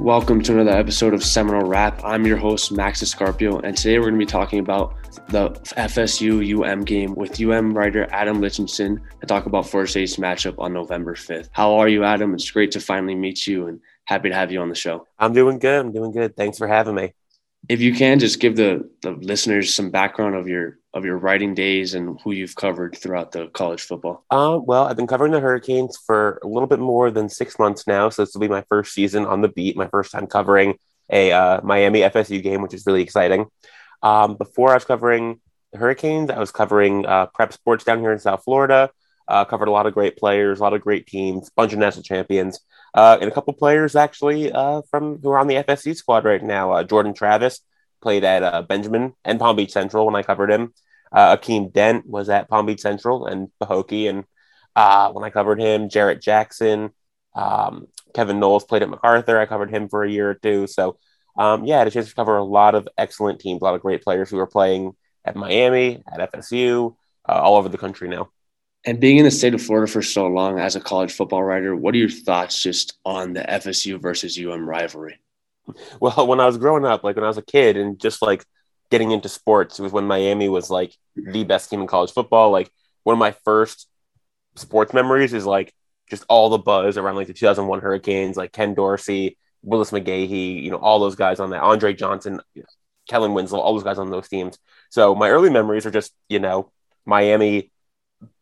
Welcome to another episode of Seminole Rap. I'm your host, Max Escarpio, and today we're going to be talking about the FSU UM game with UM writer Adam Lichtenstein to talk about Florida State's matchup on November 5th. How are you, Adam? It's great to finally meet you and happy to have you on the show. I'm doing good. I'm doing good. Thanks for having me. If you can, just give the, the listeners some background of your of your writing days and who you've covered throughout the college football. Um, well, I've been covering the Hurricanes for a little bit more than six months now, so this will be my first season on the beat, my first time covering a uh, Miami FSU game, which is really exciting. Um, before I was covering Hurricanes, I was covering uh, prep sports down here in South Florida. Uh, covered a lot of great players, a lot of great teams, bunch of national champions, uh, and a couple players actually uh, from who are on the FSU squad right now. Uh, Jordan Travis played at uh, Benjamin and Palm Beach Central when I covered him. Uh, Akeem Dent was at Palm Beach Central and Pahokee, and uh, when I covered him, Jarrett Jackson, um, Kevin Knowles played at MacArthur. I covered him for a year or two. So, um, yeah, I had a chance to cover a lot of excellent teams, a lot of great players who are playing at Miami, at FSU, uh, all over the country now. And being in the state of Florida for so long as a college football writer, what are your thoughts just on the FSU versus UM rivalry? Well, when I was growing up, like when I was a kid and just like getting into sports, it was when Miami was like the best team in college football. Like one of my first sports memories is like just all the buzz around like the 2001 Hurricanes, like Ken Dorsey, Willis McGahee, you know, all those guys on that, Andre Johnson, Kellen Winslow, all those guys on those teams. So my early memories are just, you know, Miami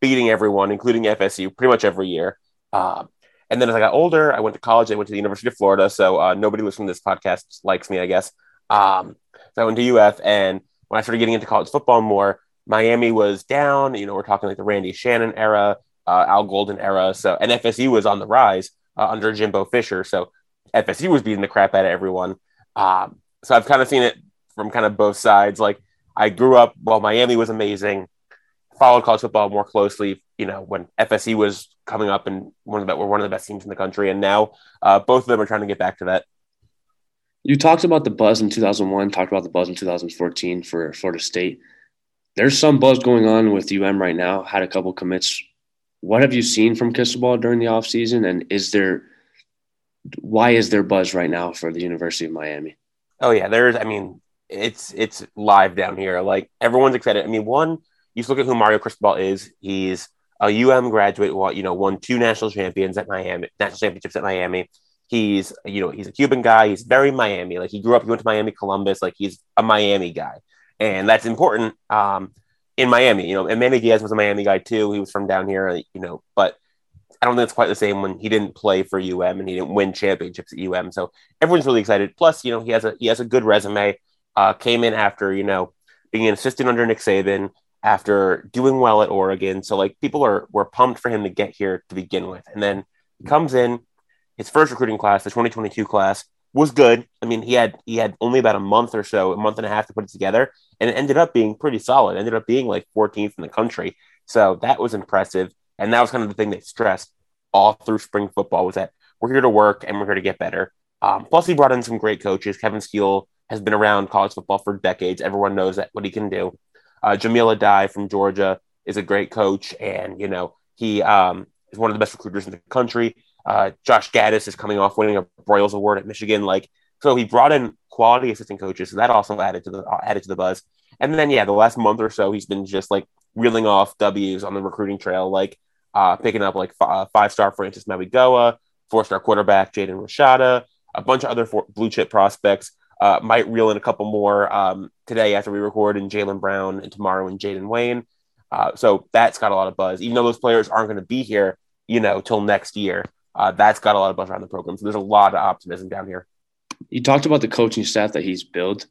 beating everyone, including FSU, pretty much every year. Uh, and then as I got older, I went to college. I went to the University of Florida. So uh, nobody listening to this podcast likes me, I guess. Um, so I went to UF. And when I started getting into college football more, Miami was down. You know, we're talking like the Randy Shannon era, uh, Al Golden era. So, and FSU was on the rise uh, under Jimbo Fisher. So FSU was beating the crap out of everyone. Um, so I've kind of seen it from kind of both sides. Like I grew up, well, Miami was amazing followed college football more closely, you know, when FSE was coming up and one of the were one of the best teams in the country, and now uh, both of them are trying to get back to that. You talked about the buzz in 2001, talked about the buzz in 2014 for Florida State. There's some buzz going on with UM right now. Had a couple commits. What have you seen from Cristobal during the offseason? And is there why is there buzz right now for the University of Miami? Oh yeah, there's. I mean, it's it's live down here. Like everyone's excited. I mean, one you look at who Mario Cristobal is. He's a UM graduate. What you know, won two national champions at Miami, national championships at Miami. He's you know he's a Cuban guy. He's very Miami. Like he grew up, he went to Miami, Columbus. Like he's a Miami guy, and that's important um, in Miami. You know, and Manny Diaz was a Miami guy too. He was from down here. You know, but I don't think it's quite the same when he didn't play for UM and he didn't win championships at UM. So everyone's really excited. Plus, you know, he has a he has a good resume. Uh, came in after you know being an assistant under Nick Saban, after doing well at Oregon. So like people are were pumped for him to get here to begin with, and then he comes in his first recruiting class, the 2022 class, was good. I mean, he had he had only about a month or so, a month and a half to put it together, and it ended up being pretty solid. It ended up being like 14th in the country, so that was impressive. And that was kind of the thing they stressed all through spring football was that we're here to work and we're here to get better. Um, plus, he brought in some great coaches. Kevin Steele has been around college football for decades. Everyone knows that what he can do. Uh, Jahmile Addae from Georgia is a great coach, and you know he um, is one of the best recruiters in the country. Uh, Josh Gattis is coming off winning a Broyles Award at Michigan. Like, so he brought in quality assistant coaches, so that also added to the added to the buzz. And then, yeah, the last month or so, he's been just like reeling off W's on the recruiting trail, like uh, picking up like f- uh, five star Francis Mauigoa, four star quarterback Jaden Rashada, a bunch of other for- blue chip prospects. Uh, might reel in a couple more um, today after we record, and Jalen Brown, and tomorrow, and Jaden Wayne. Uh, so that's got a lot of buzz. Even though those players aren't going to be here, you know, till next year, uh, that's got a lot of buzz around the program. So there's a lot of optimism down here. You talked about the coaching staff that he's built.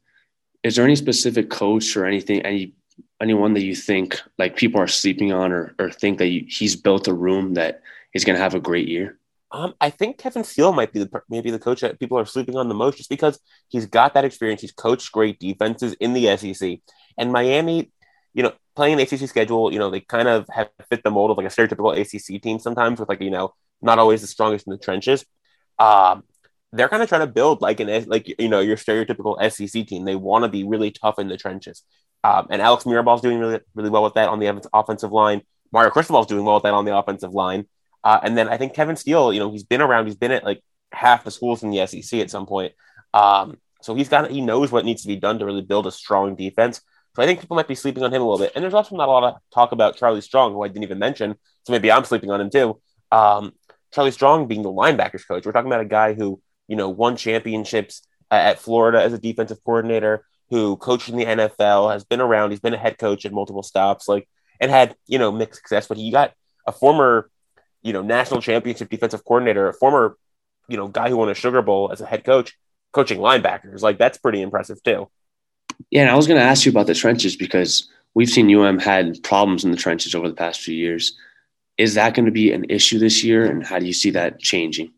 Is there any specific coach or anything, any anyone that you think like people are sleeping on, or or think that you, he's built a room that is going to have a great year? Um, I think Kevin Steele might be the maybe the coach that people are sleeping on the most, just because he's got that experience. He's coached great defenses in the SEC, and Miami, you know, playing the ACC schedule, you know, they kind of have fit the mold of like a stereotypical ACC team sometimes, with like you know not always the strongest in the trenches. Um, they're kind of trying to build like an like you know your stereotypical SEC team. They want to be really tough in the trenches, um, and Alex Mirabal is doing really really well with that on the offensive line. Mario Cristobal is doing well with that on the offensive line, uh, and then I think Kevin Steele, you know, he's been around. He's been at like half the schools in the SEC at some point, um, so he's got he knows what needs to be done to really build a strong defense. So I think people might be sleeping on him a little bit. And there's also not a lot of talk about Charlie Strong, who I didn't even mention. So maybe I'm sleeping on him too. Um, Charlie Strong being the linebackers coach. We're talking about a guy who, you know, won championships at Florida as a defensive coordinator, who coached in the NFL, has been around. He's been a head coach at multiple stops, like, and had, you know, mixed success. But he got a former, you know, national championship defensive coordinator, a former, you know, guy who won a Sugar Bowl as a head coach, coaching linebackers. Like, that's pretty impressive too. Yeah. And I was going to ask you about the trenches because we've seen UM had problems in the trenches over the past few years is that going to be an issue this year? And how do you see that changing?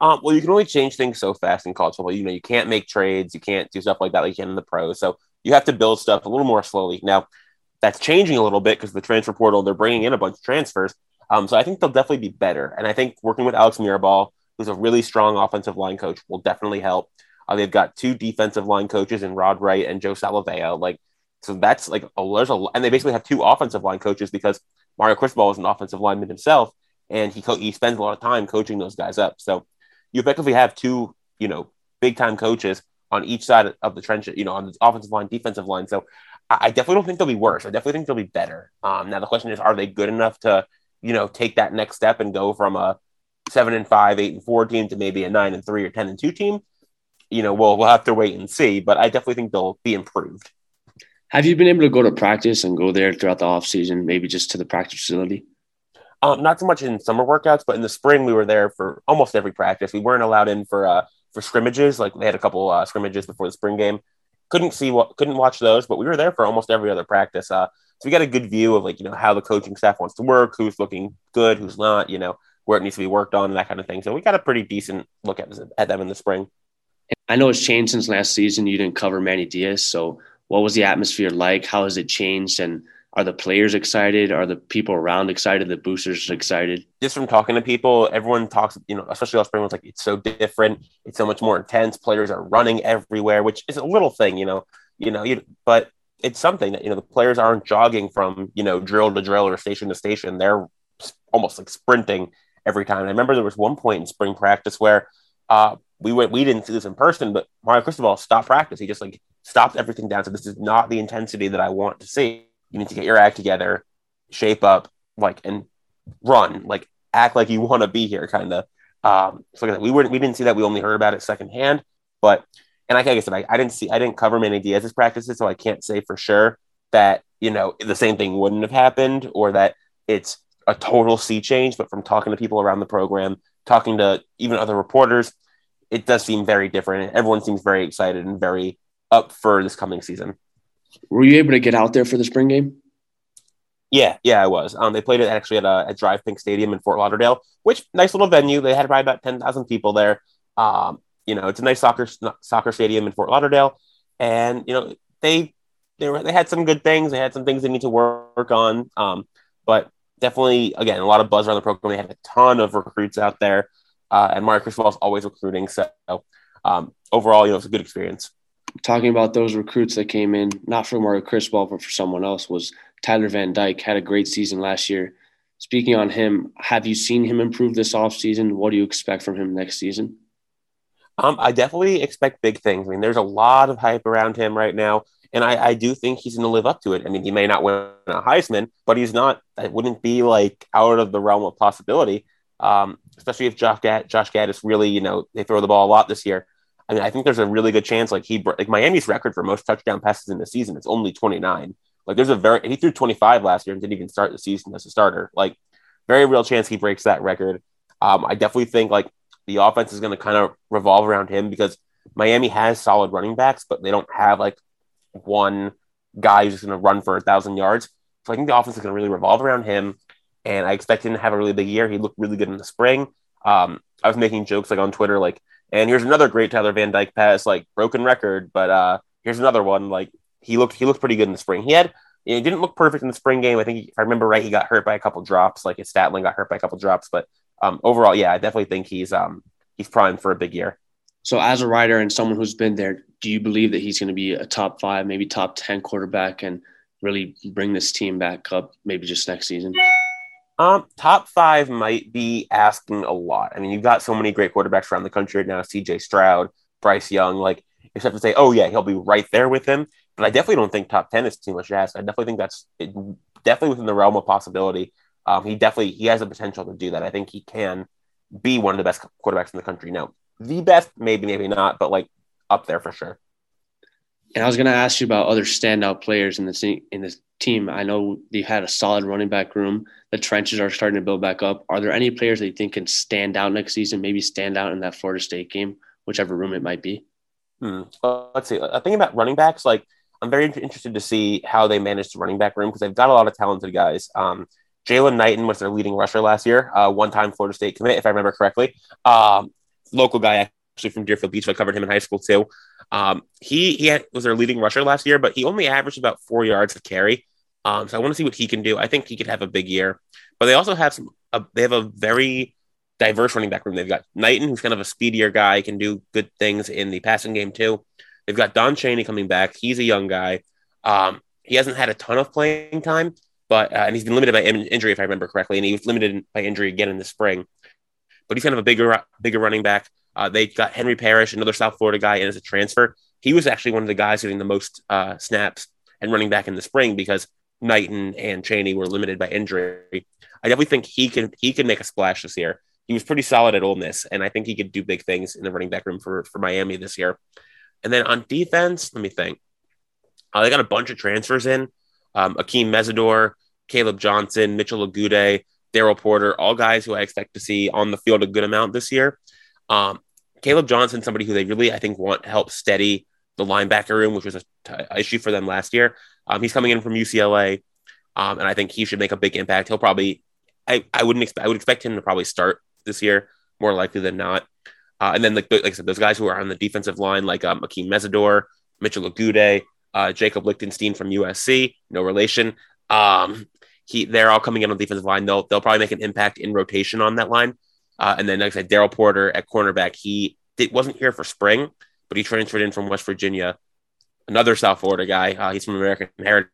Um, well, you can only change things so fast in college football. You know, you can't make trades, you can't do stuff like that like you can in the pros. So you have to build stuff a little more slowly. Now, that's changing a little bit because the transfer portal, they're bringing in a bunch of transfers. Um, so I think they'll definitely be better. And I think working with Alex Mirabal, who's a really strong offensive line coach, will definitely help. Uh, they've got two defensive line coaches in Rod Wright and Joe Salave'a. Like, so that's like a, there's a, and they basically have two offensive line coaches because Mario Cristobal is an offensive lineman himself, and he co- he spends a lot of time coaching those guys up. So you effectively have two, you know, big time coaches on each side of the trench, you know, on the offensive line, defensive line. So I, I definitely don't think they'll be worse. I definitely think they'll be better. Um, now the question is, are they good enough to, you know, take that next step and go from a seven and five, eight and four team to maybe a nine and three or ten and two team? You know, we'll we'll have to wait and see. But I definitely think they'll be improved. Have you been able to go to practice and go there throughout the off season, maybe just to the practice facility? Um, not so much in summer workouts, but in the spring we were there for almost every practice. We weren't allowed in for uh, for scrimmages. Like they had a couple uh, scrimmages before the spring game. Couldn't see what couldn't watch those, but we were there for almost every other practice. Uh, so we got a good view of like you know how the coaching staff wants to work, who's looking good, who's not, you know where it needs to be worked on, that kind of thing. So we got a pretty decent look at at them in the spring. I know it's changed since last season. You didn't cover Manny Diaz, so what was the atmosphere like? How has it changed? And are the players excited? Are the people around excited? The boosters excited? Just from talking to people, everyone talks, you know, especially last spring was like, it's so different. It's so much more intense. Players are running everywhere, which is a little thing, you know, you know, you, but it's something that, you know, the players aren't jogging from, you know, drill to drill or station to station. They're almost like sprinting every time. And I remember there was one point in spring practice where uh, we went, we didn't see this in person, but Mario Cristobal stopped practice. He just like stopped everything down. So this is not the intensity that I want to see. You need to get your act together, shape up, like, and run, like, act like you want to be here, kind of. Um, so like we weren't we didn't see that. We only heard about it secondhand. But and like I said, I, I didn't see I didn't cover Manny Diaz's practices, so I can't say for sure that you know the same thing wouldn't have happened or that it's a total sea change. But from talking to people around the program, talking to even other reporters, it does seem very different. Everyone seems very excited and very up for this coming season. Were you able to get out there for the spring game? Yeah, yeah, I was. Um, they played it actually at a at DRV PNK Stadium in Fort Lauderdale, which nice little venue. They had probably about ten thousand people there. Um, you know, it's a nice soccer soccer stadium in Fort Lauderdale, and you know they they were they had some good things. They had some things they need to work on. Um, but definitely, again, a lot of buzz around the program. They had a ton of recruits out there, uh, and Mario Cristobal is always recruiting. So um, overall, you know, it's a good experience. Talking about those recruits that came in, not for Mario Cristobal, but for someone else, was Tyler Van Dyke. Had a great season last year. Speaking on him, have you seen him improve this offseason? What do you expect from him next season? Um, I definitely expect big things. I mean, there's a lot of hype around him right now, and I, I do think he's going to live up to it. I mean, he may not win a Heisman, but he's not. It wouldn't be like out of the realm of possibility. Um, especially if Josh Gad, Josh Gattis really, you know, they throw the ball a lot this year. I mean, I think there's a really good chance. Like he, like Miami's record for most touchdown passes in the season is only 29. Like there's a very he threw 25 last year and didn't even start the season as a starter. Like very real chance he breaks that record. Um, I definitely think like the offense is going to kind of revolve around him because Miami has solid running backs, but they don't have like one guy who's going to run for a thousand yards. So I think the offense is going to really revolve around him, and I expect him to have a really big year. He looked really good in the spring. Um, I was making jokes like on Twitter, like, and here's another great Tyler Van Dyke pass, like broken record, but uh, here's another one. Like he looked he looked pretty good in the spring. He had he didn't look perfect in the spring game. I think if I remember right, he got hurt by a couple drops. Like his stat line got hurt by a couple drops, but um, overall, yeah, I definitely think he's um, he's primed for a big year. So, as a writer and someone who's been there, do you believe that he's going to be a top five, maybe top ten quarterback, and really bring this team back up, maybe just next season? Um, top five might be asking a lot. I mean, you've got so many great quarterbacks around the country right now: C.J. Stroud, Bryce Young. Like, except to say, oh yeah, he'll be right there with him. But I definitely don't think top ten is too much to ask. I definitely think that's it, definitely within the realm of possibility. Um, he definitely he has the potential to do that. I think he can be one of the best quarterbacks in the country. Now, the best, maybe, maybe not, but like up there for sure. And I was going to ask you about other standout players in this in this team. I know you had a solid running back room. The trenches are starting to build back up. Are there any players that you think can stand out next season? Maybe stand out in that Florida State game, whichever room it might be. Hmm. Well, let's see. I think about running backs. Like I'm very interested to see how they manage the running back room because they've got a lot of talented guys. Um, Jaylan Knighton was their leading rusher last year, uh, one-time Florida State commit, if I remember correctly. Um, local guy actually from Deerfield Beach. I covered him in high school too. Um, he he had, was their leading rusher last year, but he only averaged about four yards to carry. Um, so I want to see what he can do. I think he could have a big year. But they also have some. Uh, they have a very diverse running back room. They've got Knighton, who's kind of a speedier guy, can do good things in the passing game too. They've got Don Chaney coming back. He's a young guy. Um, he hasn't had a ton of playing time, but uh, and he's been limited by injury, if I remember correctly, and he was limited by injury again in the spring. But he's kind of a bigger, bigger running back. Uh, they got Henry Parrish, another South Florida guy, and as a transfer, he was actually one of the guys getting the most uh, snaps and running back in the spring because Knighton and Chaney were limited by injury. I definitely think he can he can make a splash this year. He was pretty solid at Ole Miss, and I think he could do big things in the running back room for for Miami this year. And then on defense, let me think. Uh, they got a bunch of transfers in. Um, Akheem Mesidor, Caleb Johnson, Mitchell Agude, Daryl Porter, all guys who I expect to see on the field a good amount this year. Um, Caleb Johnson, somebody who they really, I think, want help steady the linebacker room, which was a t- issue for them last year. Um, he's coming in from UCLA, um, and I think he should make a big impact. He'll probably, I, I wouldn't expect, I would expect him to probably start this year more likely than not. Uh, and then, like, like I said, those guys who are on the defensive line, like um, Akheem Mesidor, Mitchell Agude, uh, Jacob Lichtenstein from USC, no relation. Um, he, they're all coming in on the defensive line. They'll, they'll probably make an impact in rotation on that line. Uh, and then, like I said, Daryl Porter at cornerback, he did, wasn't here for spring, but he transferred in from West Virginia. Another South Florida guy. Uh, he's from American Heritage.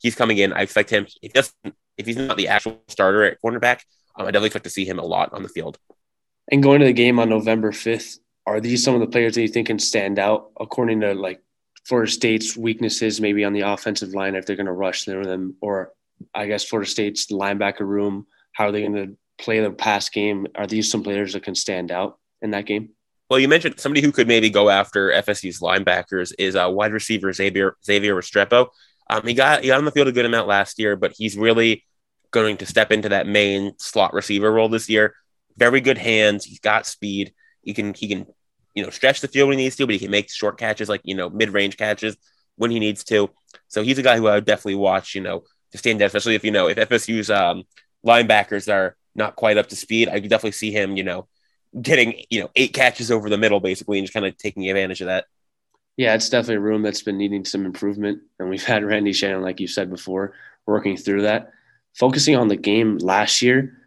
He's coming in. I expect him. If, if he's not the actual starter at cornerback, um, I definitely expect to see him a lot on the field. And going to the game on November 5th, are these some of the players that you think can stand out according to like Florida State's weaknesses, maybe on the offensive line if they're going to rush them, or I guess Florida State's linebacker room? How are they going to play the past game, are these some players that can stand out in that game? Well, you mentioned somebody who could maybe go after FSU's linebackers is uh, wide receiver Xavier Xavier Restrepo. Um, he got he got on the field a good amount last year, but he's really going to step into that main slot receiver role this year. Very good hands. He's got speed. He can he can you know stretch the field when he needs to, but he can make short catches like you know mid range catches when he needs to. So he's a guy who I would definitely watch. You know to stand out, especially if you know if FSU's um, linebackers are not quite up to speed. I could definitely see him. You know getting you know eight catches over the middle basically and just kind of taking advantage of that. Yeah, it's definitely a room that's been needing some improvement, and we've had Randy Shannon, like you said before, working through that. Focusing on the game last year,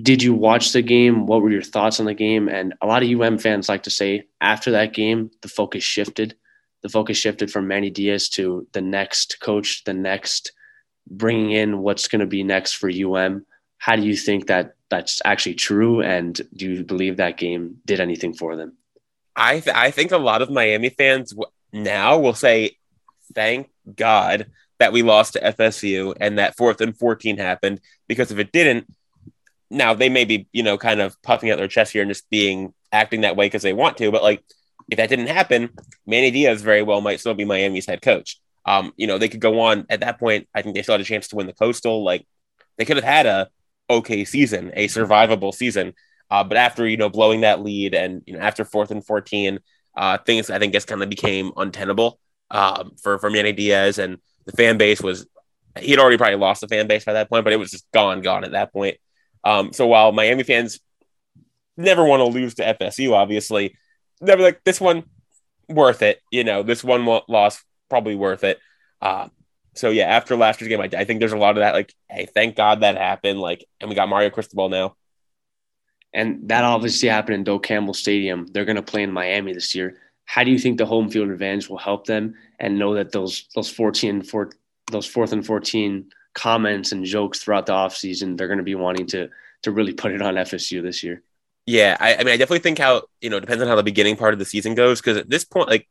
did you watch the game? What were your thoughts on the game? And a lot of UM fans like to say after that game, the focus shifted. The focus shifted from Manny Diaz to the next coach, the next bringing in what's going to be next for UM. How do you think that that's actually true? And do you believe that game did anything for them? I th- I think a lot of Miami fans w- now will say, "Thank God that we lost to FSU and that fourth and fourteen happened." Because if it didn't, now they may be you know kind of puffing out their chest here and just being acting that way because they want to. But like, if that didn't happen, Manny Diaz very well might still be Miami's head coach. Um, you know, they could go on at that point. I think they still had a chance to win the Coastal. Like, they could have had a okay season, a survivable season. Uh, but after you know blowing that lead and you know after fourth and fourteen, uh, things I think just kind of became untenable um, for for Manny Diaz and the fan base was he had already probably lost the fan base by that point, but it was just gone, gone at that point. Um, so while Miami fans never want to lose to FSU, obviously, they're like this one worth it. You know, this one loss probably worth it. Uh, so yeah, after last year's game, I, I, think there's a lot of that. Like, hey, thank God that happened. Like, and we got Mario Cristobal now. And that obviously happened in Doak Campbell Stadium. They're going to play in Miami this year. How do you think the home field advantage will help them and know that those those 14 four, those fourth and 14 comments and jokes throughout the offseason, they're going to be wanting to to really put it on FSU this year? Yeah, I, I mean, I definitely think how you know depends on how the beginning part of the season goes because at this point, like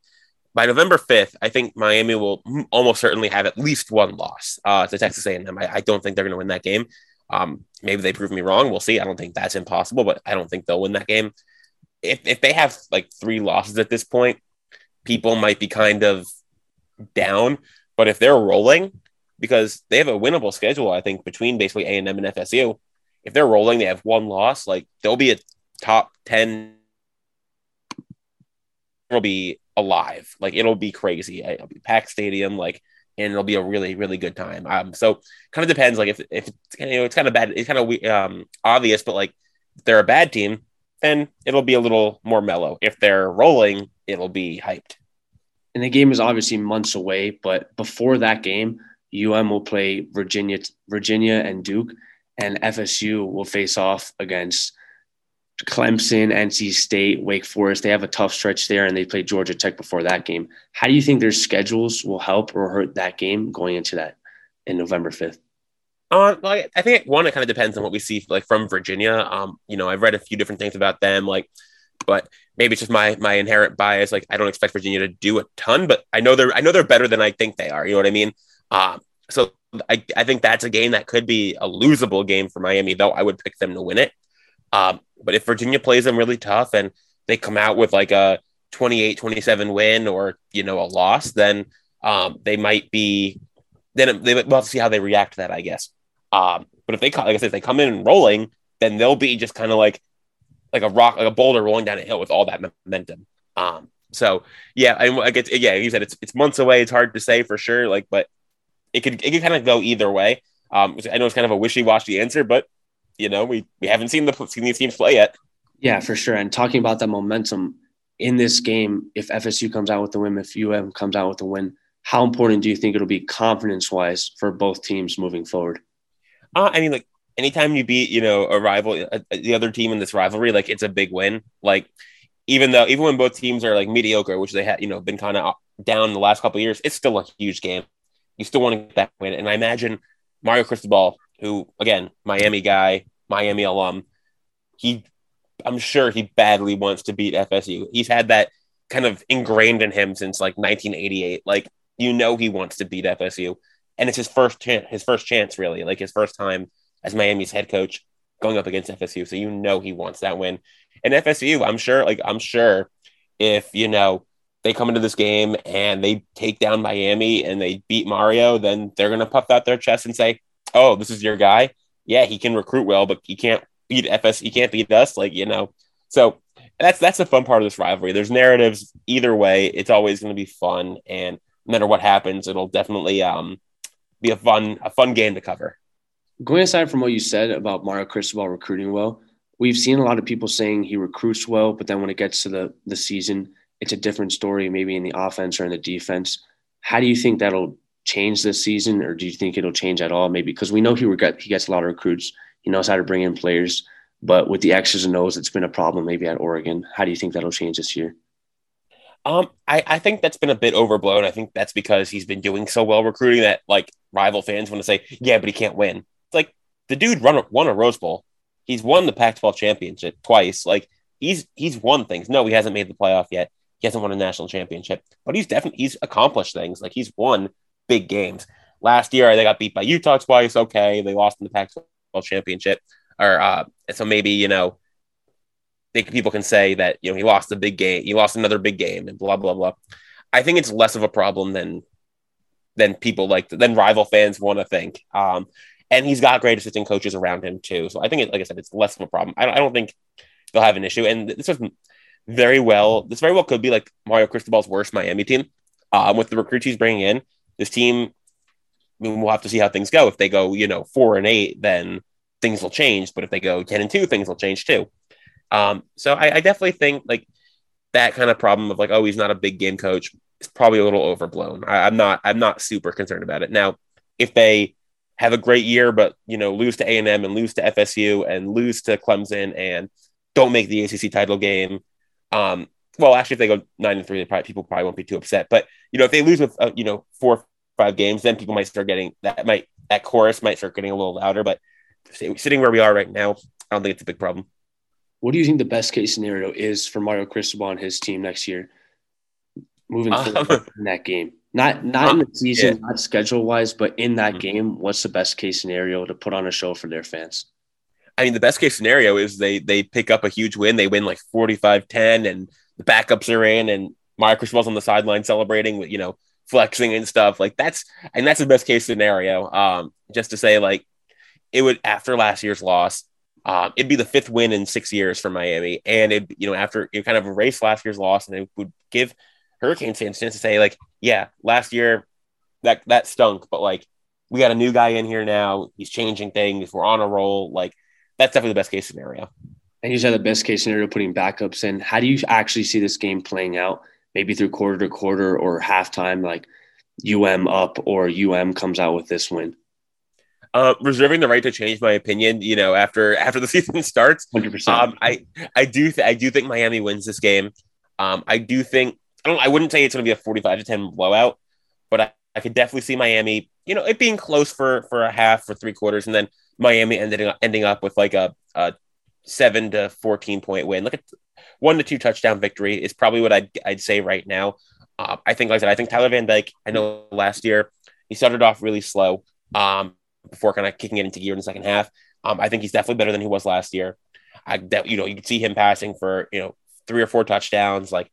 by November 5th, I think Miami will almost certainly have at least one loss uh, to Texas A&M. I, I don't think they're going to win that game. Um, maybe they prove me wrong. We'll see. I don't think that's impossible, but I don't think they'll win that game. If, if they have like three losses at this point, people might be kind of down. But if they're rolling, because they have a winnable schedule, I think between basically A and M and FSU. If they're rolling, they have one loss. Like they'll be a top ten. It'll be alive. Like it'll be crazy. It'll be packed stadium. Like and it'll be a really really good time. Um, so kind of depends. Like if if you know it's kind of bad, it's kind of um obvious, but like if they're a bad team, then it'll be a little more mellow. If they're rolling, it'll be hyped. And the game is obviously months away, but before that game, UM will play Virginia, Virginia and Duke, and FSU will face off against Clemson, NC State, Wake Forest, they have a tough stretch there, and they play Georgia Tech before that game. How do you think their schedules will help or hurt that game going into that in November fifth? Uh, like I think one, it kind of depends on what we see like from Virginia. Um, you know, I've read a few different things about them, like, but maybe it's just my my inherent bias. Like, I don't expect Virginia to do a ton, but I know they're I know they're better than I think they are. You know what I mean? Um, so I I think that's a game that could be a losable game for Miami, though. I would pick them to win it. Um, but if Virginia plays them really tough and they come out with like a 28 27 win or, you know, a loss, then um, they might be, then they, we'll have to see how they react to that, I guess. Um, but if they, like I said, if they come in rolling, then they'll be just kind of like, like a rock, like a boulder rolling down a hill with all that momentum. Um, so yeah, I, I get, yeah, you said it's, it's months away. It's hard to say for sure. Like, but it could, it could kind of go either way. Um, I know it's kind of a wishy-washy answer, but you know, we, we haven't seen the seen these teams play yet. Yeah, for sure. And talking about that momentum in this game, if FSU comes out with the win, if UM comes out with the win, how important do you think it'll be confidence wise for both teams moving forward? Uh, I mean, like anytime you beat, you know, a rival, a, a, the other team in this rivalry, like it's a big win. Like even though, even when both teams are like mediocre, which they had, you know, been kind of down the last couple years, it's still a huge game. You still want to get that win. And I imagine Mario Cristobal who again, Miami guy, Miami alum, he I'm sure he badly wants to beat FSU. He's had that kind of ingrained in him since like 1988. Like you know he wants to beat FSU, and it's his first chance. His first chance, really, like his first time as Miami's head coach. going up against FSU. So you know he wants that win. And FSU, I'm sure, like I'm sure if you know they come into this game and they take down Miami and they beat Mario, then they're gonna puff out their chest and say, "Oh, this is your guy. Yeah, he can recruit well, but he can't beat FS. He can't beat us." Like you know, so that's that's the fun part of this rivalry. There's narratives either way. It's always going to be fun, and no matter what happens, it'll definitely um, be a fun a fun game to cover. Going aside from what you said about Mario Cristobal recruiting well, we've seen a lot of people saying he recruits well, but then when it gets to the the season, it's a different story, maybe in the offense or in the defense. How do you think that'll change this season, or do you think it'll change at all? Maybe because we know he regret he gets a lot of recruits. He knows how to bring in players, but with the X's and O's, it's been a problem maybe at Oregon. How do you think that'll change this year? Um, I, I think that's been a bit overblown. I think that's because he's been doing so well recruiting that like rival fans want to say, yeah, but he can't win. It's like the dude run, won a Rose Bowl. He's won the Pac-12 championship twice. Like he's he's won things. No, he hasn't made the playoff yet. He hasn't won a national championship, but he's definitely he's accomplished things. Like he's won big games. Last year they got beat by Utah twice. Okay, they lost in the Pac-12 championship, or uh, so maybe you know think people can say that you know he lost a big game, he lost another big game, and blah blah blah. I think it's less of a problem than than people like than rival fans want to think. Um, and he's got great assistant coaches around him too. So I think, it, like I said, it's less of a problem. I don't, I don't think they'll have an issue. And this was very well. This very well could be like Mario Cristobal's worst Miami team. Um, with the recruits he's bringing in, this team. I mean, we'll have to see how things go. If they go, you know, four and eight, then things will change. But if they go ten and two, things will change too. Um, so I, I definitely think like that kind of problem of like, oh, he's not a big game coach is probably a little overblown. I, I'm not I'm not super concerned about it. Now, if they have a great year, but you know, lose to A and M and lose to FSU and lose to Clemson and don't make the ACC title game. Um, well, actually, if they go nine and three, probably, people probably won't be too upset. But you know, if they lose with uh, you know four or five games, then people might start getting that might that chorus might start getting a little louder. But sitting where we are right now, I don't think it's a big problem. What do you think the best case scenario is for Mario Cristobal and his team next year, moving forward um, in that game? Not not in the season, yeah. not schedule wise, but in that mm-hmm. game, what's the best case scenario to put on a show for their fans? I mean, the best case scenario is they they pick up a huge win. They win like 45-10 and the backups are in and Mario Cristobal's on the sideline celebrating with, you know, flexing and stuff. Like that's and that's the best case scenario. Um, just to say like it would after last year's loss, um, it'd be the fifth win in six years for Miami, and it you know after you kind of erase last year's loss, and it would give Hurricane fans chance to say like, yeah, last year that that stunk, but like we got a new guy in here now. He's changing things. We're on a roll. Like that's definitely the best case scenario. And you said the best case scenario putting backups in. How do you actually see this game playing out? Maybe through quarter to quarter or halftime, like UM up or UM comes out with this win. Uh, reserving the right to change my opinion, you know, after after the season starts. Hundred um, percent. I I do th- I do think Miami wins this game. Um, I do think I don't. I wouldn't say it's going to be a forty-five to ten blowout, but I, I could definitely see Miami, you know, it being close for for a half, for three quarters, and then Miami ending up, ending up with like a, a seven to fourteen point win. Look at one to two touchdown victory is probably what I'd I'd say right now. Uh, I think, like I said, I think Tyler Van Dyke. I know last year he started off really slow. Um, before kind of kicking it into gear in the second half. Um, I think he's definitely better than he was last year. I that you know you can see him passing for you know three or four touchdowns. Like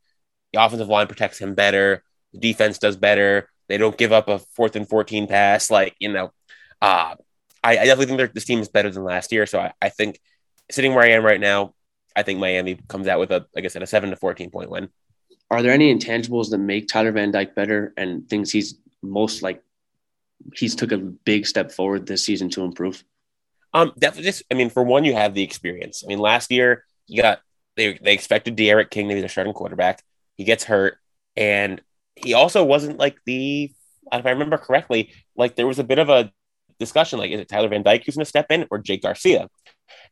the offensive line protects him better. The defense does better. They don't give up a fourth and fourteen pass. Like you know, uh, I, I definitely think this team is better than last year. So I, I think sitting where I am right now, I think Miami comes out with a like I said a seven to fourteen point win. Are there any intangibles that make Tyler Van Dyke better and things he's most like he's took a big step forward this season to improve? Um, definitely. Just, I mean, for one, you have the experience. I mean, last year you got they they expected D'Eriq King to be the starting quarterback. He gets hurt, and he also wasn't like the if I remember correctly, like there was a bit of a discussion like is it Tyler Van Dyke who's going to step in or Jake Garcia?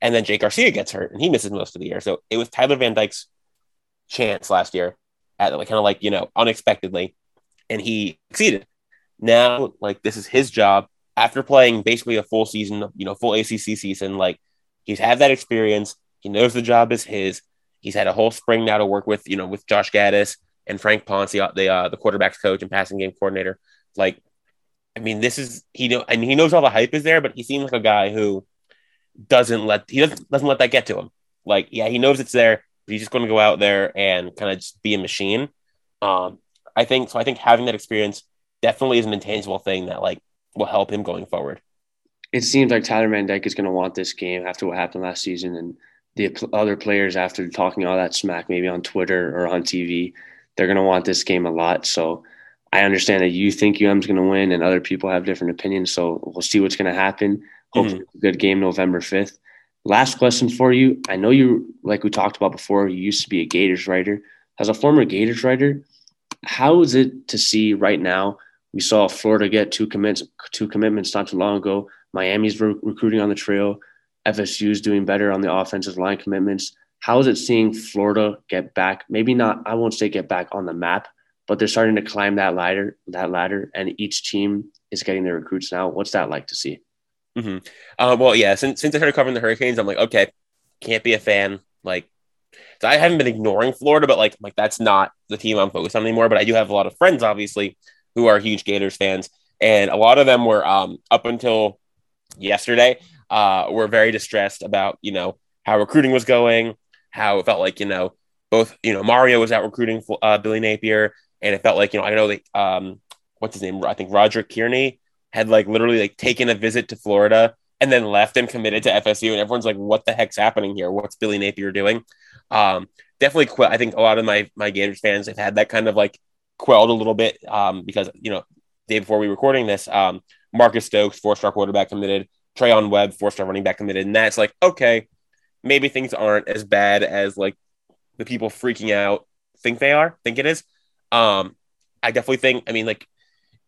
And then Jake Garcia gets hurt and he misses most of the year. So it was Tyler Van Dyke's chance last year at like kind of like you know unexpectedly, and he succeeded. Now, like this is his job after playing basically a full season, you know, full ACC season. Like he's had that experience. He knows the job is his. He's had a whole spring now to work with, you know, with Josh Gattis and Frank Ponce, the uh, the quarterbacks coach and passing game coordinator. Like, I mean, this is he know and he knows all the hype is there, but he seems like a guy who doesn't let he doesn't, doesn't let that get to him. Like, yeah, he knows it's there, but he's just going to go out there and kind of just be a machine. Um, I think so. I think having that experience definitely is an intangible thing that like will help him going forward. It seems like Tyler Van Dyke is going to want this game after what happened last season, and the other players after talking all that smack, maybe on Twitter or on TV, they're going to want this game a lot. So I understand that you think UM's going to win, and other people have different opinions. So we'll see what's going to happen. Hopefully, mm-hmm. good game November fifth. Last question for you. I know you, like we talked about before, you used to be a Gators writer. As a former Gators writer, how is it to see right now? We saw Florida get two commits, two commitments not too long ago. Miami's re- recruiting on the trail. FSU is doing better on the offensive line commitments. How is it seeing Florida get back? Maybe not. I won't say get back on the map, but they're starting to climb that ladder. That ladder, and each team is getting their recruits now. What's that like to see? Mm-hmm. Uh, well, yeah. Since since I started covering the Hurricanes, I'm like, okay, can't be a fan. Like, so I haven't been ignoring Florida, but like, like that's not the team I'm focused on anymore. But I do have a lot of friends, obviously, who are huge Gators fans, and a lot of them were um, up until yesterday uh, were very distressed about you know how recruiting was going, how it felt like you know both you know Mario was out recruiting uh, Billy Napier, and it felt like you know I know like um, what's his name I think Roger Kearney had like literally like taken a visit to Florida and then left and committed to FSU, and everyone's like, "What the heck's happening here? What's Billy Napier doing?" Um, definitely, qu- I think a lot of my my Gators fans have had that kind of like quelled a little bit um, because you know day before we recording this, um, Marcus Stokes, four-star quarterback, committed. Treyaun Webb, four-star running back, committed, and that's like okay, maybe things aren't as bad as like the people freaking out think they are, think it is. Um, I definitely think. I mean, like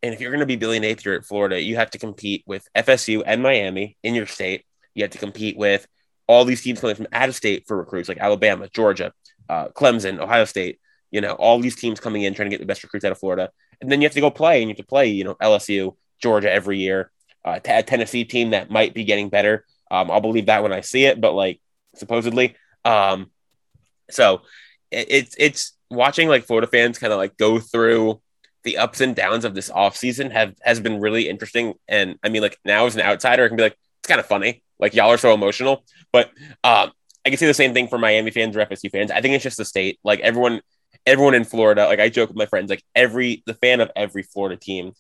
and if you're going to be Billy Napier at Florida, you have to compete with FSU and Miami in your state. You have to compete with all these teams coming from out of state for recruits, like Alabama, Georgia, uh, Clemson, Ohio State. You know, all these teams coming in trying to get the best recruits out of Florida, and then you have to go play, and you have to play, you know, LSU, Georgia every year. Uh, a Tennessee team that might be getting better. Um, I'll believe that when I see it, but like supposedly. Um, so it, it's it's watching like Florida fans kind of like go through the ups and downs of this offseason have has been really interesting. And I mean, like now as an outsider, I can be like, it's kind of funny. Like y'all are so emotional. But um, I can say the same thing for Miami fans or FSU fans. I think it's just the state. Like everyone, everyone in Florida, like I joke with my friends, like every the fan of every Florida team,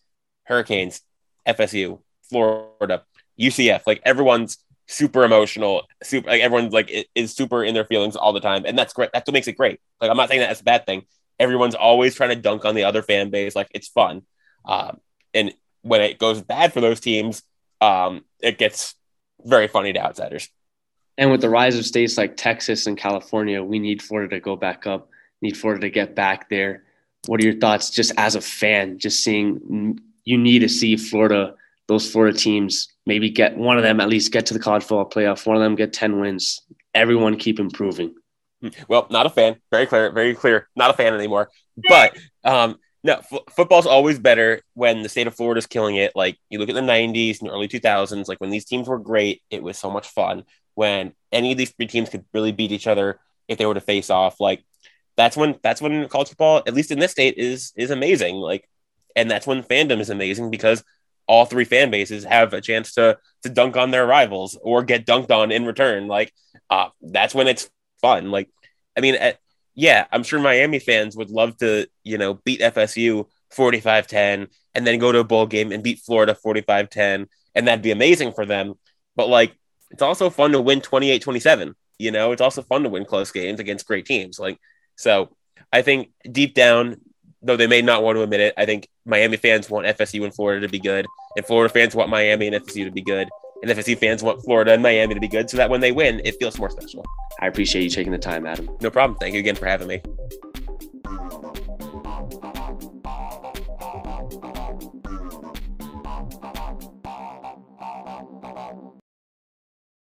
Hurricanes, FSU, Florida, UCF, like everyone's super emotional, super like everyone's like is super in their feelings all the time. And that's great. That's what makes it great. Like I'm not saying that that's a bad thing everyone's always trying to dunk on the other fan base. Like it's fun. Um, and when it goes bad for those teams, um, it gets very funny to outsiders. And with the rise of states like Texas and California, we need Florida to go back up, need Florida to get back there. What are your thoughts just as a fan, just seeing you need to see Florida, those Florida teams, maybe get one of them at least get to the college football playoff, one of them get 10 wins, everyone keep improving. Well, not a fan. Very clear. Very clear. Not a fan anymore. But um, no, f- football's always better when the state of Florida is killing it. Like you look at the '90s and early 2000s. Like when these teams were great, it was so much fun. When any of these three teams could really beat each other if they were to face off, like that's when that's when college football, at least in this state, is is amazing. Like, and that's when fandom is amazing because all three fan bases have a chance to to dunk on their rivals or get dunked on in return. Like, uh, that's when it's fun. Like, I mean, at, yeah, I'm sure Miami fans would love to, you know, beat FSU 45 10 and then go to a bowl game and beat Florida 45 10. And that'd be amazing for them. But like, it's also fun to win 28 27. You know, it's also fun to win close games against great teams. Like, so I think deep down, though they may not want to admit it, I think Miami fans want FSU and Florida to be good, and Florida fans want Miami and FSU to be good, and FSU fans want Florida and Miami to be good, so that when they win, it feels more special. I appreciate you taking the time, Adam. No problem. Thank you again for having me.